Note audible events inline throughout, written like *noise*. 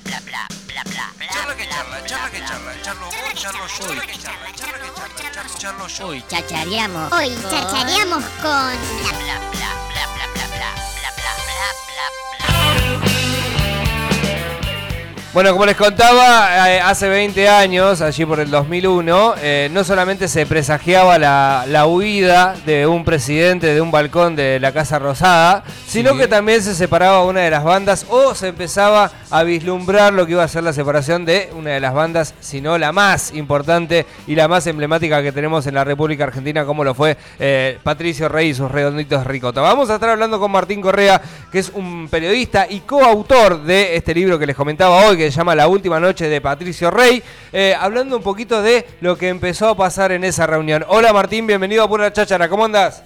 bla bla bla bla bla Charla que charla, charla que charla, charlo vos, charlo yo, charla que charla, charla que charla, charlo, yo. Hoy chachareamos. Hoy chachareamos con bla bla bla bla bla Bueno, como les contaba, eh, hace 20 años, allí por el 2001, eh, no solamente se presagiaba la, la huida de un presidente de un balcón de la Casa Rosada, sino que también se separaba una de las bandas o se empezaba a vislumbrar lo que iba a ser la separación de una de las bandas, si no la más importante y la más emblemática que tenemos en la República Argentina, como lo fue eh, Patricio Rey y sus redonditos ricota. Vamos a estar hablando con Martín Correa, que es un periodista y coautor de este libro que les comentaba hoy, que se llama La Última Noche de Patricio Rey, eh, hablando un poquito de lo que empezó a pasar en esa reunión. Hola Martín, bienvenido a Pura Cháchara, ¿cómo andás?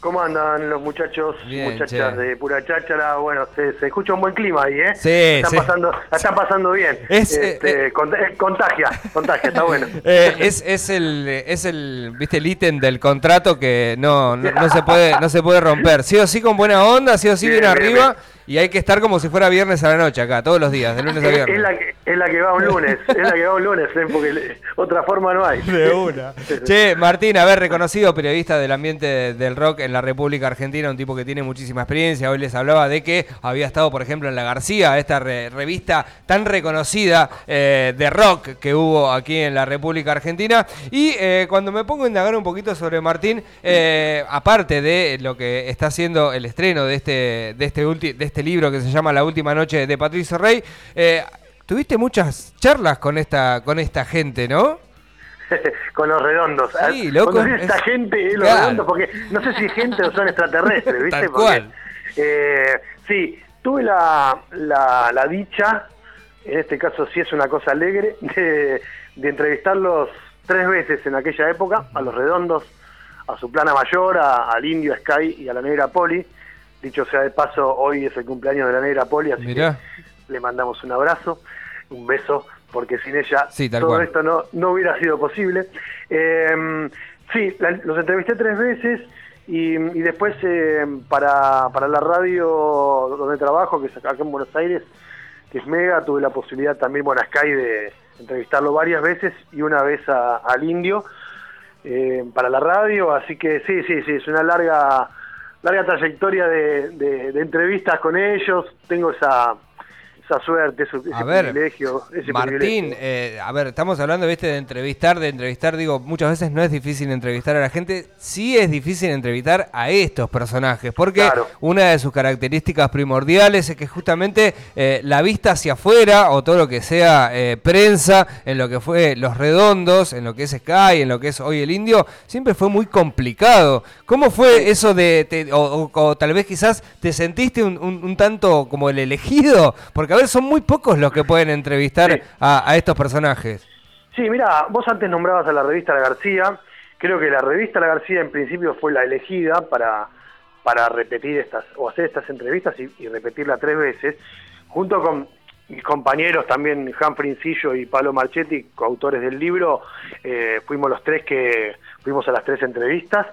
¿Cómo andan los muchachos, Bien, muchachas che. de pura cháchara? Bueno, se, se escucha un buen clima ahí, ¿eh? Sí, están sí. Pasando, la están pasando bien. Es, Este, eh, cont- eh, contagia, contagia, está bueno. *laughs* Eh, es, es el es el viste el ítem del contrato que no, no, no se puede no se puede romper. Sí o sí con buena onda, sí o sí bien, Bien, bien, arriba y hay que estar como si fuera viernes a la noche acá, todos los días, de lunes a Es, viernes. es la que, es la que va un lunes, es la que va un lunes, ¿eh? porque le- otra forma no hay. De una. *laughs* Che, Martín, a ver, reconocido periodista del ambiente de- del rock en la República Argentina, un tipo que tiene muchísima experiencia. Hoy les hablaba de que había estado, por ejemplo, en La García, esta re- revista tan reconocida eh, de rock que hubo aquí en la República Argentina. Y eh, cuando me pongo a indagar un poquito sobre Martín, eh, aparte de lo que está haciendo el estreno de este, de este, de este libro que se llama La Última Noche de Patricio Rey, eh, tuviste muchas charlas con esta, con esta gente, ¿no? *laughs* Con los redondos. Sí, loco, Cuando dice esta es- gente, los claro. redondos, porque no sé si gente o son extraterrestres, *laughs* ¿viste? Tal Porque, cual. eh, sí, tuve la, la, la dicha, en este caso sí es una cosa alegre, *laughs* de, de entrevistarlos tres veces en aquella época, a los redondos, a su plana mayor, a- al indio Sky y a la negra Poli. Dicho sea de paso, hoy es el cumpleaños de la negra Poli, así Mirá. que le mandamos un abrazo, un beso, porque sin ella Sí, todo cual. esto no, no hubiera sido posible. Eh, sí, la- los entrevisté tres veces y, y después eh, para, para la radio donde trabajo, que es acá en Buenos Aires, que es Mega, tuve la posibilidad también, bueno, a Sky de entrevistarlo varias veces y una vez a- al Indio eh, para la radio, así que sí, sí, sí, es una larga larga trayectoria de, de- de entrevistas con ellos, tengo esa esa suerte, ese, ese A ver, privilegio. Ese Martín, privilegio. eh, a ver, estamos hablando, viste, de entrevistar, de entrevistar, digo, muchas veces no es difícil entrevistar a la gente, sí es difícil entrevistar a estos personajes, porque Claro. una de sus características primordiales es que justamente eh, la vista hacia afuera, o todo lo que sea eh, prensa, en lo que fue Los Redondos, en lo que es Sky, en lo que es hoy el Indio, siempre fue muy complicado. ¿Cómo fue eso de, te- o, o- o tal vez quizás te sentiste un, un- un tanto como el elegido? Porque a son muy pocos los que pueden entrevistar Sí. a, a estos personajes. Sí, mira, vos antes nombrabas a la revista La García. Creo que la revista La García en principio fue la elegida para, para repetir estas, o hacer estas entrevistas y, y repetirla tres veces, junto con mis compañeros también, Jan Frincillo y Pablo Marchetti, coautores del libro, eh, fuimos los tres que fuimos a las tres entrevistas.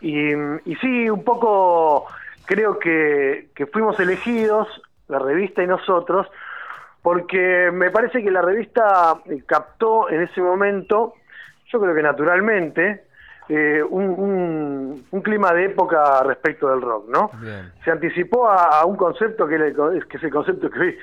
Y, y sí, un poco creo que, que fuimos elegidos, la revista y nosotros, porque me parece que la revista eh, captó en ese momento, yo creo que naturalmente, eh, un, un- un clima de época respecto del rock, ¿no? Bien. Se anticipó a, a un concepto que, le- que es el concepto que hoy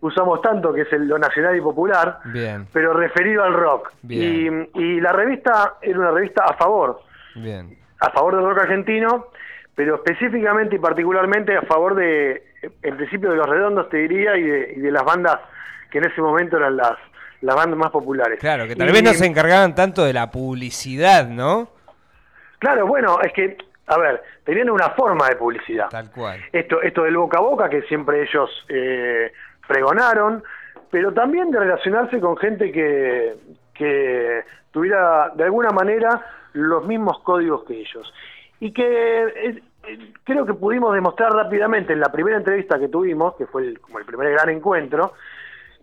usamos tanto, que es el, lo nacional y popular, Bien. pero referido al rock. Bien. Y, y la revista era una revista a favor, Bien. a favor del rock argentino, pero específicamente y particularmente a favor de, en principio de los redondos, te diría, y de, y de las bandas que en ese momento eran las, las bandas más populares. Claro, que tal Y- vez no se encargaban tanto de la publicidad, ¿no? Claro, bueno, es que, a ver, tenían una forma de publicidad. Tal cual. Esto, esto del boca a boca que siempre ellos eh, pregonaron, pero también de relacionarse con gente que, que tuviera de alguna manera los mismos códigos que ellos. Y que eh, creo que pudimos demostrar rápidamente en la primera entrevista que tuvimos, que fue el- como el primer gran encuentro,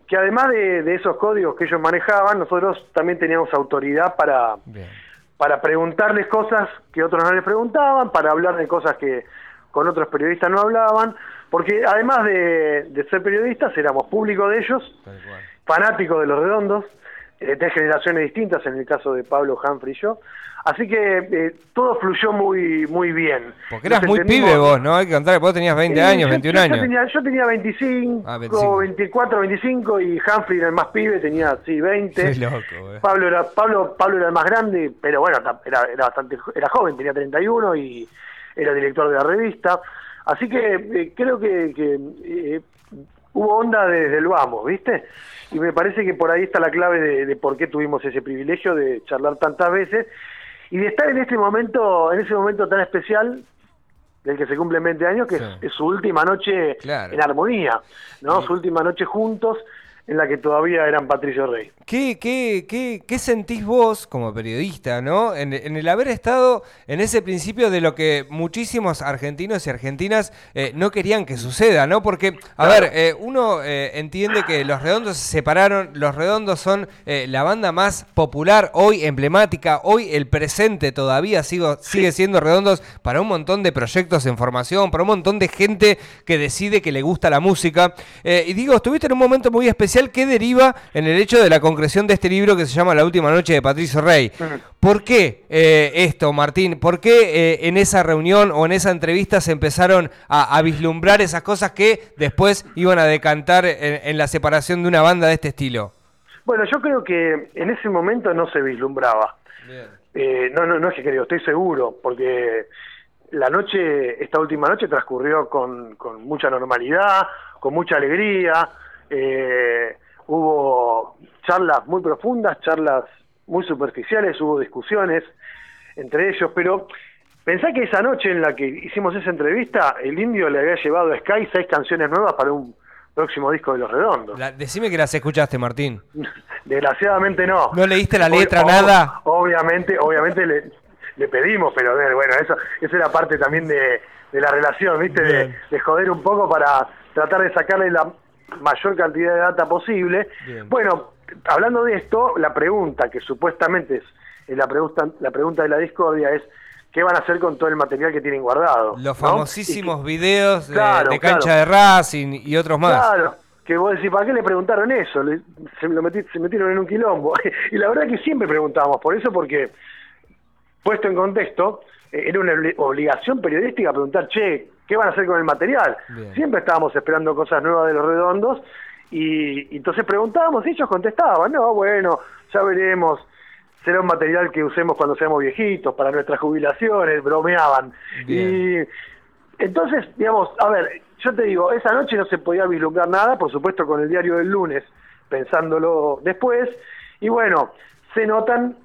que además de, de esos códigos que ellos manejaban, nosotros también teníamos autoridad para, Bien. para preguntarles cosas que otros no les preguntaban, para hablar de cosas que con otros periodistas no hablaban, porque además de, de ser periodistas éramos público de ellos, fanáticos de los redondos, eh, de generaciones distintas, en el caso de Pablo, Humphrey y yo. Así que eh, todo fluyó muy muy bien. Porque eras Nos muy pibe vos, ¿no? Hay que contar que vos tenías 20 Eh, años, yo- 21 yo, años. Yo tenía, yo tenía 25, Ah, 25. 24, 25 y Humphrey era el más pibe, tenía sí 20. Qué loco, eh. Pablo era Pablo Pablo era el más grande, pero bueno, era, era bastante era joven, tenía 31 y era director de la revista. Así que eh, creo que, que, hubo onda desde el vamos, ¿viste? Y me parece que por ahí está la clave de, de por qué tuvimos ese privilegio de charlar tantas veces y de estar en este momento, en ese momento tan especial del que se cumplen 20 años, que Sí. es, es su última noche Claro. en armonía, ¿no? Sí. Su última noche juntos, en la que todavía eran Patricio Rey. ¿Qué, qué, qué, qué sentís vos como periodista, ¿no? En, en el haber estado en ese principio de lo que muchísimos argentinos y argentinas eh, no querían que suceda, ¿no? Porque, a ver, eh, uno eh, entiende que los redondos se separaron, los redondos son la banda más popular, hoy emblemática, hoy el presente todavía sigo, sigue siendo redondos para un montón de proyectos en formación, para un montón de gente que decide que le gusta la música. Y digo, estuviste en un momento muy especial que deriva en el hecho de la concreción de este libro que se llama La última noche de Patricio Rey. ¿Por qué eh, esto, Martín? ¿Por qué eh, en esa reunión o en esa entrevista se empezaron a, a vislumbrar esas cosas que después iban a decantar en, en la separación de una banda de este estilo? Bueno, yo creo que en ese momento no se vislumbraba. Eh, no, no, no es que creo, estoy seguro, porque la noche, esta última noche transcurrió con, con mucha normalidad, con mucha alegría, eh, hubo charlas muy profundas, charlas muy superficiales, hubo discusiones entre ellos, pero pensá que esa noche en la que hicimos esa entrevista, el indio le había llevado a Sky seis canciones nuevas para un próximo disco de Los Redondos. La- decime que las escuchaste, Martín. *laughs* Desgraciadamente no. ¿No leíste la letra, nada? Obviamente, obviamente le, le pedimos, pero bueno, eso, eso era parte también de, de la relación, ¿viste? De, de joder un poco para tratar de sacarle la mayor cantidad de data posible. Bien. Bueno, hablando de esto, la pregunta que supuestamente es, la pregunta la pregunta de la discordia es ¿qué van a hacer con todo el material que tienen guardado? Los famosísimos que- videos de, Claro, de cancha claro. de Racing y otros más. Claro, que vos decís, ¿para qué le preguntaron eso? Le- se, lo metí- se metieron en un quilombo. *laughs* y la verdad que siempre preguntábamos por eso, porque, puesto en contexto, eh, era una obli- obligación periodística preguntar, che, ¿qué van a hacer con el material? Bien. Siempre estábamos esperando cosas nuevas de los redondos, y, y entonces preguntábamos y ellos contestaban, no, bueno, ya veremos. Será un material que usemos cuando seamos viejitos, para nuestras jubilaciones, bromeaban. Bien. Y entonces, digamos, a ver, yo te digo, esa noche no se podía vislumbrar nada, por supuesto con el diario del lunes, pensándolo después, y bueno, se notan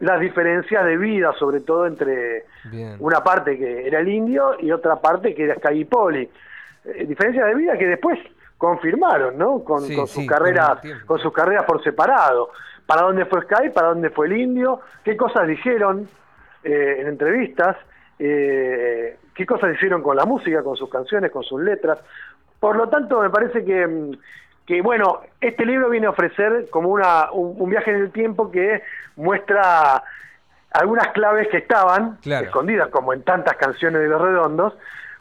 las diferencias de vida, sobre todo entre Bien. una parte que era el indio y otra parte que era Sky y Poli. Eh, diferencias de vida que después confirmaron, ¿no? Con, Sí, con sí, sus carreras, con sus carreras por separado. ¿Para dónde fue Sky? ¿Para dónde fue el indio? ¿Qué cosas dijeron eh, en entrevistas? Eh, ¿Qué cosas hicieron con la música, con sus canciones, con sus letras? Por lo tanto, me parece que, mm, que bueno, este libro viene a ofrecer como una, un, un viaje en el tiempo que muestra algunas claves que estaban Claro. escondidas, como en tantas canciones de Los Redondos,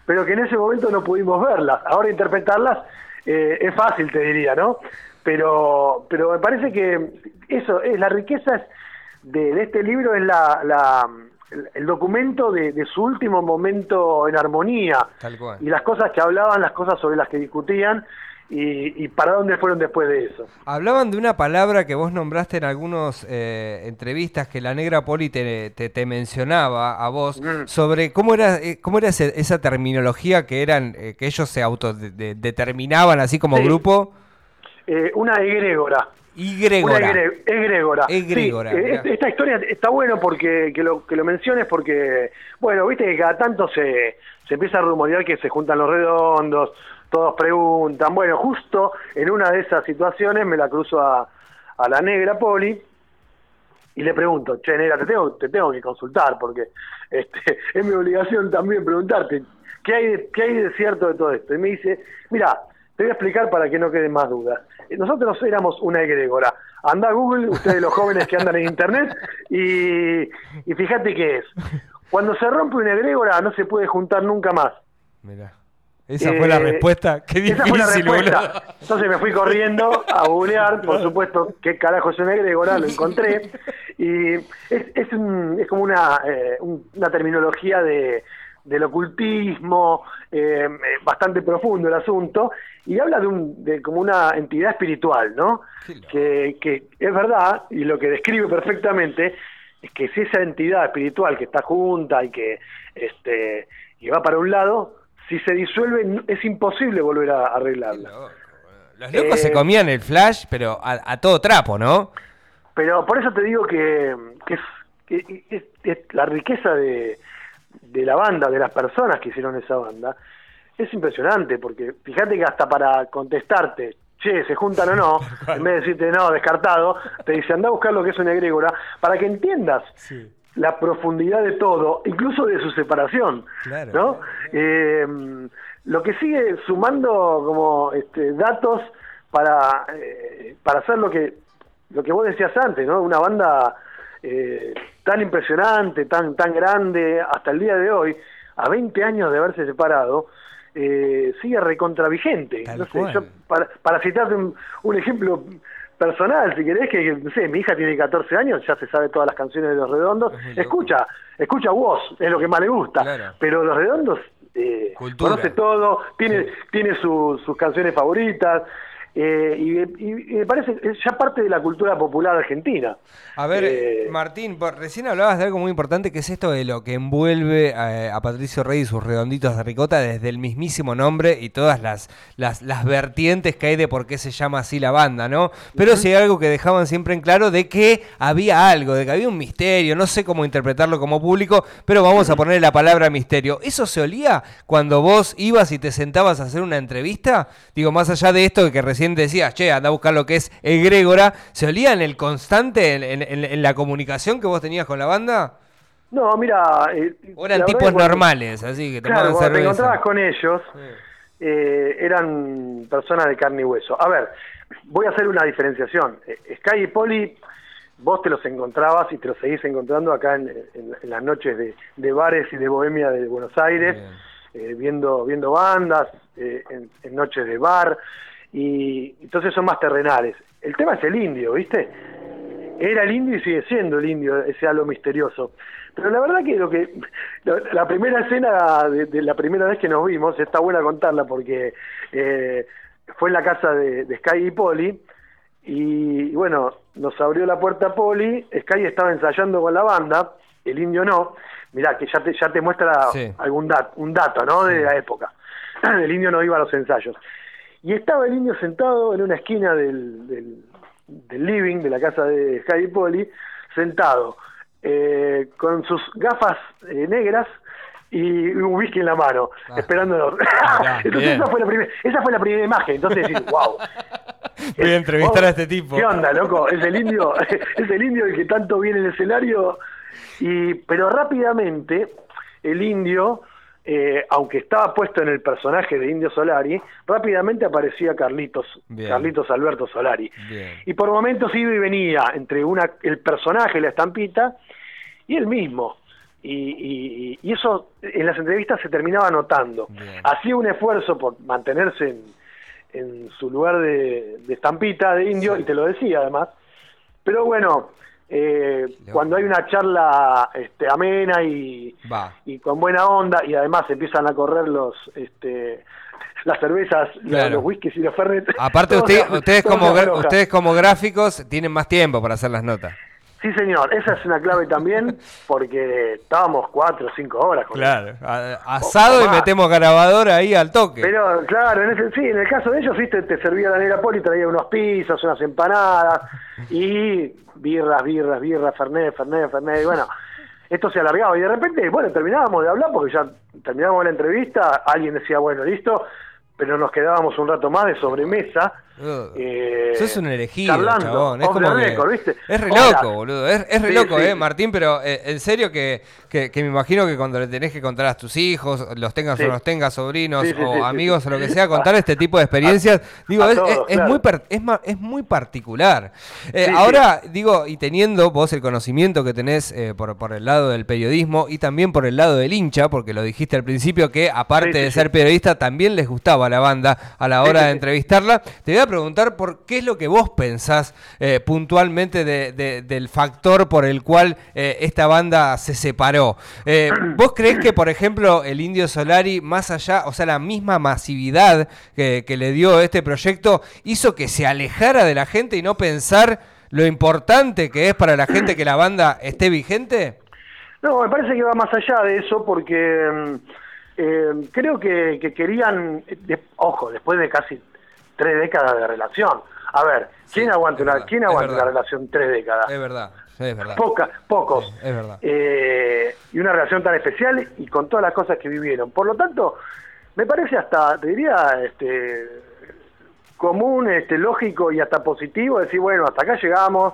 pero que en ese momento no pudimos verlas. Ahora interpretarlas eh, es fácil, te diría, ¿no? Pero, pero me parece que eso es la riqueza de, de este libro es la, la- el- el documento de, de su último momento en armonía Tal cual. y las cosas que hablaban, las cosas sobre las que discutían y, y para dónde fueron después de eso. Hablaban de una palabra que vos nombraste en algunas entrevistas que la negra Poli te, te- te mencionaba a vos Mm. sobre cómo era eh, cómo era ese- esa terminología que eran eh, que ellos se autodeterminaban así como Sí. grupo Eh, una egrégora. Y Una egre- egrégora. Egrégora, Sí, eh, esta- esta historia está bueno porque que lo, que lo menciones porque, bueno, viste que cada tanto se, se empieza a rumorear que se juntan los redondos, todos preguntan. Bueno, justo en una de esas situaciones me la cruzo a, a la negra Poli y le pregunto, che, negra, te tengo, te tengo que consultar porque *laughs* este, es mi obligación también preguntarte, ¿qué hay, de, ¿qué hay de cierto de todo esto? Y me dice, mira, te voy a explicar para que no queden más dudas. Nosotros éramos una egrégora. Anda a Google, ustedes los jóvenes que andan en Internet, y, y fíjate qué es. Cuando se rompe una egrégora no se puede juntar nunca más. Mirá. Esa fue la Eh, respuesta. Qué difícil, Esa fue la respuesta. boludo. Entonces me fui corriendo a googlear, por supuesto, qué carajo es una egrégora, lo encontré. Y es, es, un- es como una, eh, un- una terminología de, del ocultismo, eh, eh, bastante profundo el asunto, y habla de, un, de como una entidad espiritual, ¿no? Que, que es verdad, y lo que describe perfectamente, es que si esa entidad espiritual que está junta y que, este, y va para un lado, si se disuelve es imposible volver a arreglarla. Los locos Eh, se comían el flash, pero a, a todo trapo, ¿no? Pero por eso te digo que, que es, que es- es la riqueza de, de la banda, de las personas que hicieron esa banda, es impresionante, porque fíjate que hasta para contestarte, che, se juntan o no, *laughs* en vez de decirte no, descartado, te dice anda a buscar lo que es una egrégora, para que entiendas la profundidad de todo, incluso de su separación, Claro. ¿no? Eh, lo que sigue sumando como este, datos para, eh, para hacer lo que lo que vos decías antes, ¿no? Una banda eh, tan impresionante, tan tan grande, hasta el día de hoy, a 20 años de haberse separado, eh, sigue recontravigente. No sé, yo, para, para citarte un, un ejemplo personal, si querés, que no sé, mi hija tiene 14 años, ya se sabe todas las canciones de Los Redondos, Es escucha, escucha vos, es lo que más le gusta, Claro. pero Los Redondos eh, conoce todo, tiene, tiene su- sus canciones favoritas, eh, y, y- y me parece es ya parte de la cultura popular argentina. A ver, Eh, Martín, por- recién hablabas de algo muy importante que es esto de lo que envuelve a, a Patricio Rey y sus redonditos de ricota desde el mismísimo nombre y todas las, las, las vertientes que hay de por qué se llama así la banda, ¿no? Pero sí hay algo que dejaban siempre en claro de que había algo, de que había un misterio, no sé cómo interpretarlo como público, pero vamos a ponerle la palabra misterio. ¿Eso se olía cuando vos ibas y te sentabas a hacer una entrevista? Digo, más allá de esto de que recién decías, che, anda a buscar lo que es egrégora, ¿se olía en el constante, en, en- en- en la comunicación que vos tenías con la banda? no, mira... eh, ¿O la eran tipos cuando- normales, así que Claro, tomaban cuando te cerveza? encontrabas con ellos, eh, eran personas de carne y hueso. A ver, voy a hacer una diferenciación. Eh, Sky y Poli, vos te los encontrabas y te los seguís encontrando acá en, en- en las noches de, de bares y de bohemia de Buenos Aires, eh, viendo, viendo bandas, eh, en, en noches de bar, y entonces son más terrenales. El tema es el indio, ¿viste? Era el indio y sigue siendo el indio, ese halo misterioso. Pero la verdad que lo que la, la primera escena de, de la primera vez que nos vimos, está buena contarla porque eh, fue en la casa de, de Sky y Poli, y, bueno, nos abrió la puerta Poli, Sky estaba ensayando con la banda, el indio no, mirá que ya te, ya te muestra Sí. algún dat, un dato, ¿no? De la época. *clears throat* El indio no iba a los ensayos. Y estaba el indio sentado en una esquina del, del, del living de la casa de y Poli, sentado, eh, con sus gafas eh, negras y un whisky en la mano, Ah. esperándonos. *laughs* Entonces bien. esa fue, la primer- esa fue la primera imagen. Entonces decís, wow. *laughs* Voy a entrevistar a este tipo. ¿Qué onda, loco? Es el indio, *laughs* es el indio el que tanto viene en el escenario. Y, pero rápidamente, el indio, eh, aunque estaba puesto en el personaje de Indio Solari, rápidamente aparecía Carlitos, Bien. Carlitos Alberto Solari. Bien. Y por momentos iba y venía entre una, el personaje, la estampita, y el mismo. Y, y- y eso en las entrevistas se terminaba notando. Bien. Hacía un esfuerzo por mantenerse en, en su lugar de, de estampita de indio, y te lo decía además. Pero bueno, eh, cuando hay una charla este, amena y, con buena onda, y además empiezan a correr los este, las cervezas, Claro. los whiskies y los fernet. Aparte, *laughs* usted- ustedes, como, ustedes como gráficos tienen más tiempo para hacer las notas. Sí, señor, esa es una clave también, *laughs* porque estábamos cuatro o cinco horas con Claro. a- Asado y metemos grabador ahí al toque. Pero claro, en ese, sí, en el caso de ellos, viste, te servía la negra poli, traía unos pizzas, unas empanadas y birras, birras, birras, fernet, fernet, fernet, y bueno, esto se alargaba y de repente, bueno, terminábamos de hablar porque ya terminábamos la entrevista, alguien decía, bueno, listo, pero nos quedábamos un rato más de sobremesa Ugh. eh, Sos un elegido, chabón. Es como que- ¿viste? Es re loco, boludo. Es, es re Sí, loco, sí. eh, Martín, pero eh, en serio que, que, que me imagino que cuando le tenés que contar a tus hijos, los tengas Sí. o no los tengas, sobrinos o amigos o lo que sea, *laughs* contar este tipo de experiencias, *laughs* digo, a es, todos, es- es claro. muy per- es, es muy particular. Eh, ahora, digo, y teniendo vos el conocimiento que tenés eh, por, por el lado del periodismo y también por el lado del hincha, porque lo dijiste al principio que aparte de ser periodista también les gustaba la banda a la hora de entrevistarla, te voy a preguntar por qué es lo que vos pensás eh, puntualmente de- de- del factor por el cual eh, esta banda se separó. Eh, *clears throat* ¿Vos creés que, por ejemplo, el Indio Solari, más allá, o sea, la misma masividad que, que le dio este proyecto, hizo que se alejara de la gente y no pensar lo importante que es para la gente que la banda esté vigente? No, me parece que va más allá de eso porque mm, eh, creo que, que querían, eh, ojo, después de casi tres décadas de relación. A ver, ¿quién Sí, aguanta, una, verdad, ¿quién aguanta una relación tres décadas? Es verdad, es verdad. Poca, pocos. Es verdad. Eh, y una relación tan especial y con todas las cosas que vivieron. Por lo tanto, me parece hasta, te diría, este, común, este, lógico y hasta positivo decir, bueno, hasta acá llegamos,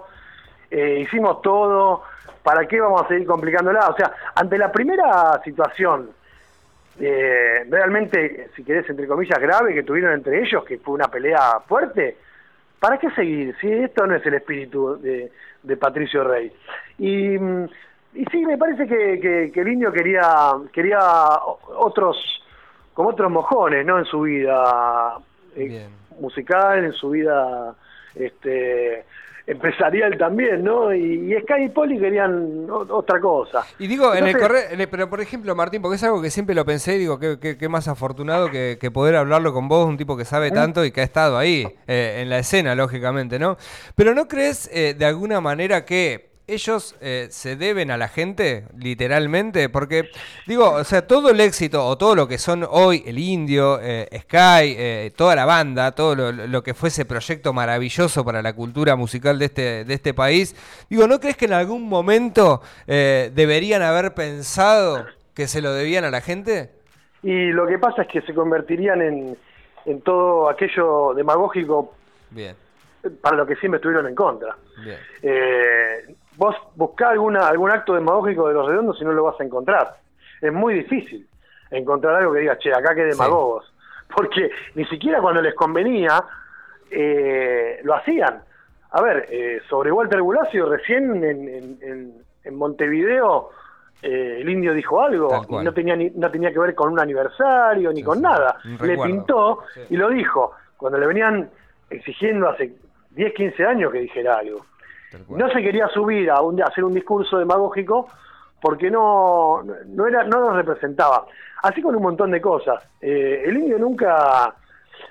eh, hicimos todo, ¿para qué vamos a seguir complicándola? O sea, ante la primera situación eh, realmente, si querés, entre comillas, grave que tuvieron entre ellos, que fue una pelea fuerte, ¿para qué seguir? Si esto no es el espíritu de, de Patricio Rey. Y, mm, y sí, me parece que, que- que el indio quería, quería otros, como otros mojones, ¿no? En su vida eh, musical, en su vida este, empresarial también, ¿no? Y, y Sky y Poli querían otra cosa. Y digo, en el correo, pero por ejemplo, Martín, porque es algo que siempre lo pensé, y digo, qué, qué- qué más afortunado que, que poder hablarlo con vos, un tipo que sabe tanto y que ha estado ahí, eh, en la escena, lógicamente, ¿no? Pero ¿no crees eh, de alguna manera que ellos eh, se deben a la gente, literalmente? Porque, digo, o sea, todo el éxito o todo lo que son hoy el Indio, eh, Sky, eh, toda la banda, todo lo, lo que fue ese proyecto maravilloso para la cultura musical de este, de este país, digo, ¿no crees que en algún momento eh, deberían haber pensado que se lo debían a la gente? Y lo que pasa es que se convertirían en, en todo aquello demagógico Bien, para lo que siempre estuvieron en contra. Eh, vos buscá alguna, algún acto demagógico de los redondos y no lo vas a encontrar. Es muy difícil encontrar algo que diga, che, acá que demagogos. *laughs* Porque ni siquiera cuando les convenía eh, lo hacían. A ver, eh, sobre Walter Bulacio, recién en, en- en- en Montevideo eh, el indio dijo algo y no tenía, ni, no tenía que ver con un aniversario ni Sí, con sí, nada. Le pintó y lo dijo. Cuando le venían exigiendo hace 10, 15 años que dijera algo. No se quería subir a, un, a hacer un discurso demagógico porque no, no, era, no nos representaba. Así con un montón de cosas. Eh, el indio nunca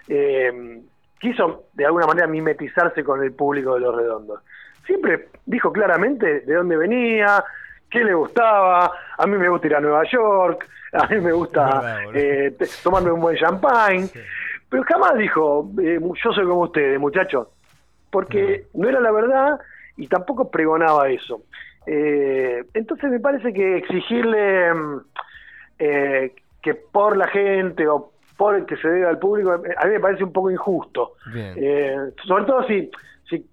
eh, quiso de alguna manera mimetizarse con el público de los redondos. Siempre dijo claramente de dónde venía, qué le gustaba. A mí me gusta ir a Nueva York, a mí me gusta *laughs* eh, tomarme un buen champagne. Pero jamás dijo, eh, yo soy como ustedes, muchachos porque no era la verdad y tampoco pregonaba eso. Eh, entonces me parece que exigirle mm, eh, que por la gente o por el que se debe al público, eh, a mí me parece un poco injusto. Eh, sobre todo si, si,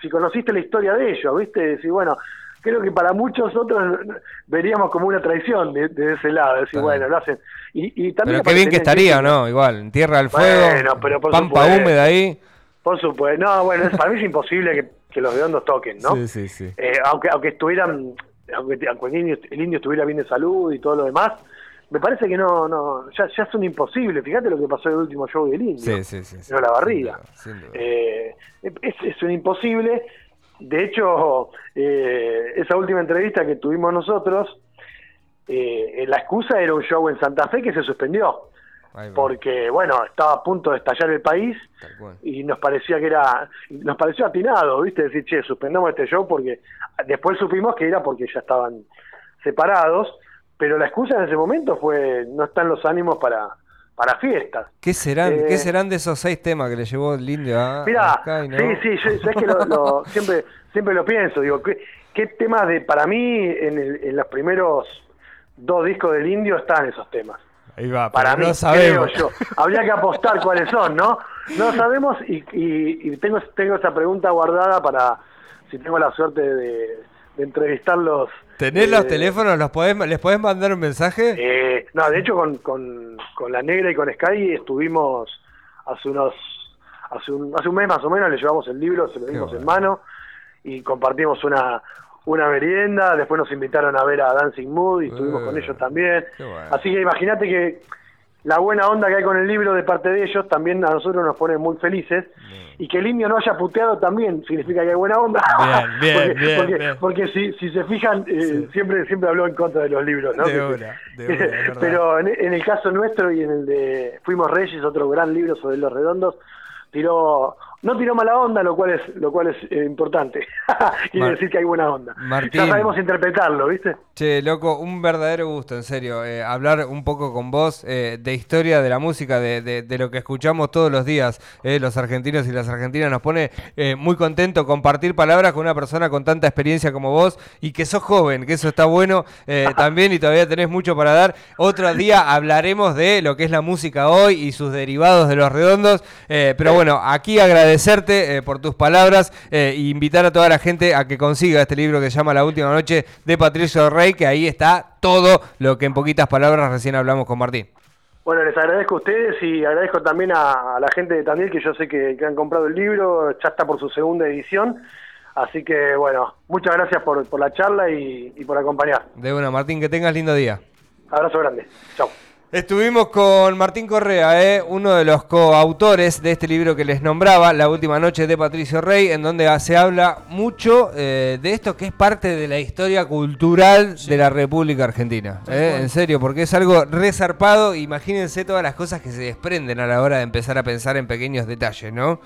si conociste la historia de ellos, ¿viste? Decir, bueno, creo que para muchos otros veríamos como una traición de, de ese lado, decir, bueno, lo hacen. Y, y también Pero qué bien que estaría. ¿no? Igual, en Tierra del Fuego, Bueno, pero Pampa supuesto. húmeda ahí. Por supuesto. No, bueno, es- para mí es imposible que, que los redondos toquen, ¿no? Sí, sí, sí. Eh, aunque aunque estuvieran, aunque, aunque el, indio, el indio estuviera bien de salud y todo lo demás, me parece que no, no, ya, ya es un imposible. Fíjate lo que pasó en el último show del indio. Sí, sí, sí. No la barriga. Sin duda, sin duda. Eh, es, es un imposible. De hecho, eh, esa última entrevista que tuvimos nosotros, eh, la excusa era un show en Santa Fe que se suspendió. Porque, bueno, estaba a punto de estallar el país y nos parecía que era, nos pareció atinado, ¿viste? Decir, che, suspendamos este show porque después supimos que era porque ya estaban separados, pero la excusa en ese momento fue no están los ánimos para, para fiestas. ¿Qué serán, Eh, ¿Qué serán de esos seis temas que le llevó el indio a, no? sí, sí, yo, sabés que lo, lo- *laughs* siempre, siempre lo pienso, digo, ¿qué, qué temas de, para mí, en, el- en los primeros dos discos del Indio están esos temas? Ahí va, Para mí, no sabemos. creo yo. Habría que apostar cuáles son, ¿no? No sabemos y, y- y tengo, tengo esa pregunta guardada para si tengo la suerte de, de entrevistarlos. ¿Tenés eh, los teléfonos? ¿Los podés, ¿Les podés mandar un mensaje? Eh, no, de hecho con, con, con la negra y con Sky estuvimos hace unos hace un, hace un mes más o menos, le llevamos el libro, se lo dimos bueno. en mano y compartimos una una merienda, después nos invitaron a ver a Dancing Mood y estuvimos Eh, con ellos también. qué bueno. Así que imagínate que la buena onda que hay con el libro de parte de ellos también a nosotros nos pone muy felices y que el indio no haya puteado también significa que hay buena onda Bien, bien, *laughs* porque, porque, si, si se fijan eh, siempre siempre habló en contra de los libros ¿no? De de pero en, en el caso nuestro y en el de Fuimos Reyes otro gran libro sobre los redondos tiró no tiró mala onda lo cual es lo cual es eh, importante *laughs* quiere Mar- decir que hay buena onda Martín. ya sabemos interpretarlo viste Che, loco, un verdadero gusto, en serio, eh, hablar un poco con vos eh, de historia de la música, de, de- de lo que escuchamos todos los días, los argentinos y las argentinas. Nos pone muy contento compartir palabras con una persona con tanta experiencia como vos y que sos joven, que eso está bueno *laughs* también y todavía tenés mucho para dar. Otro día hablaremos de lo que es la música hoy y sus derivados de los redondos. pero bueno, aquí agradecerte eh, por tus palabras eh, e invitar a toda la gente a que consiga este libro que se llama La Última Noche de Patricio Rey, que ahí está todo lo que en poquitas palabras recién hablamos con Martín. Bueno, les agradezco a ustedes y agradezco también a, a la gente de Tandil que yo sé que, que han comprado el libro, ya está por su segunda edición. Así que, bueno, muchas gracias por, por la charla y, y por acompañar. De una, Martín, que tengas lindo día. Abrazo grande. Chao. Estuvimos con Martín Correa, eh, uno de los coautores de este libro que les nombraba, La Última Noche de Patricio Rey, en donde se habla mucho eh, de esto que es parte de la historia cultural de la República Argentina. eh, en serio, porque es algo resarpado. Imagínense todas las cosas que se desprenden a la hora de empezar a pensar en pequeños detalles, ¿no?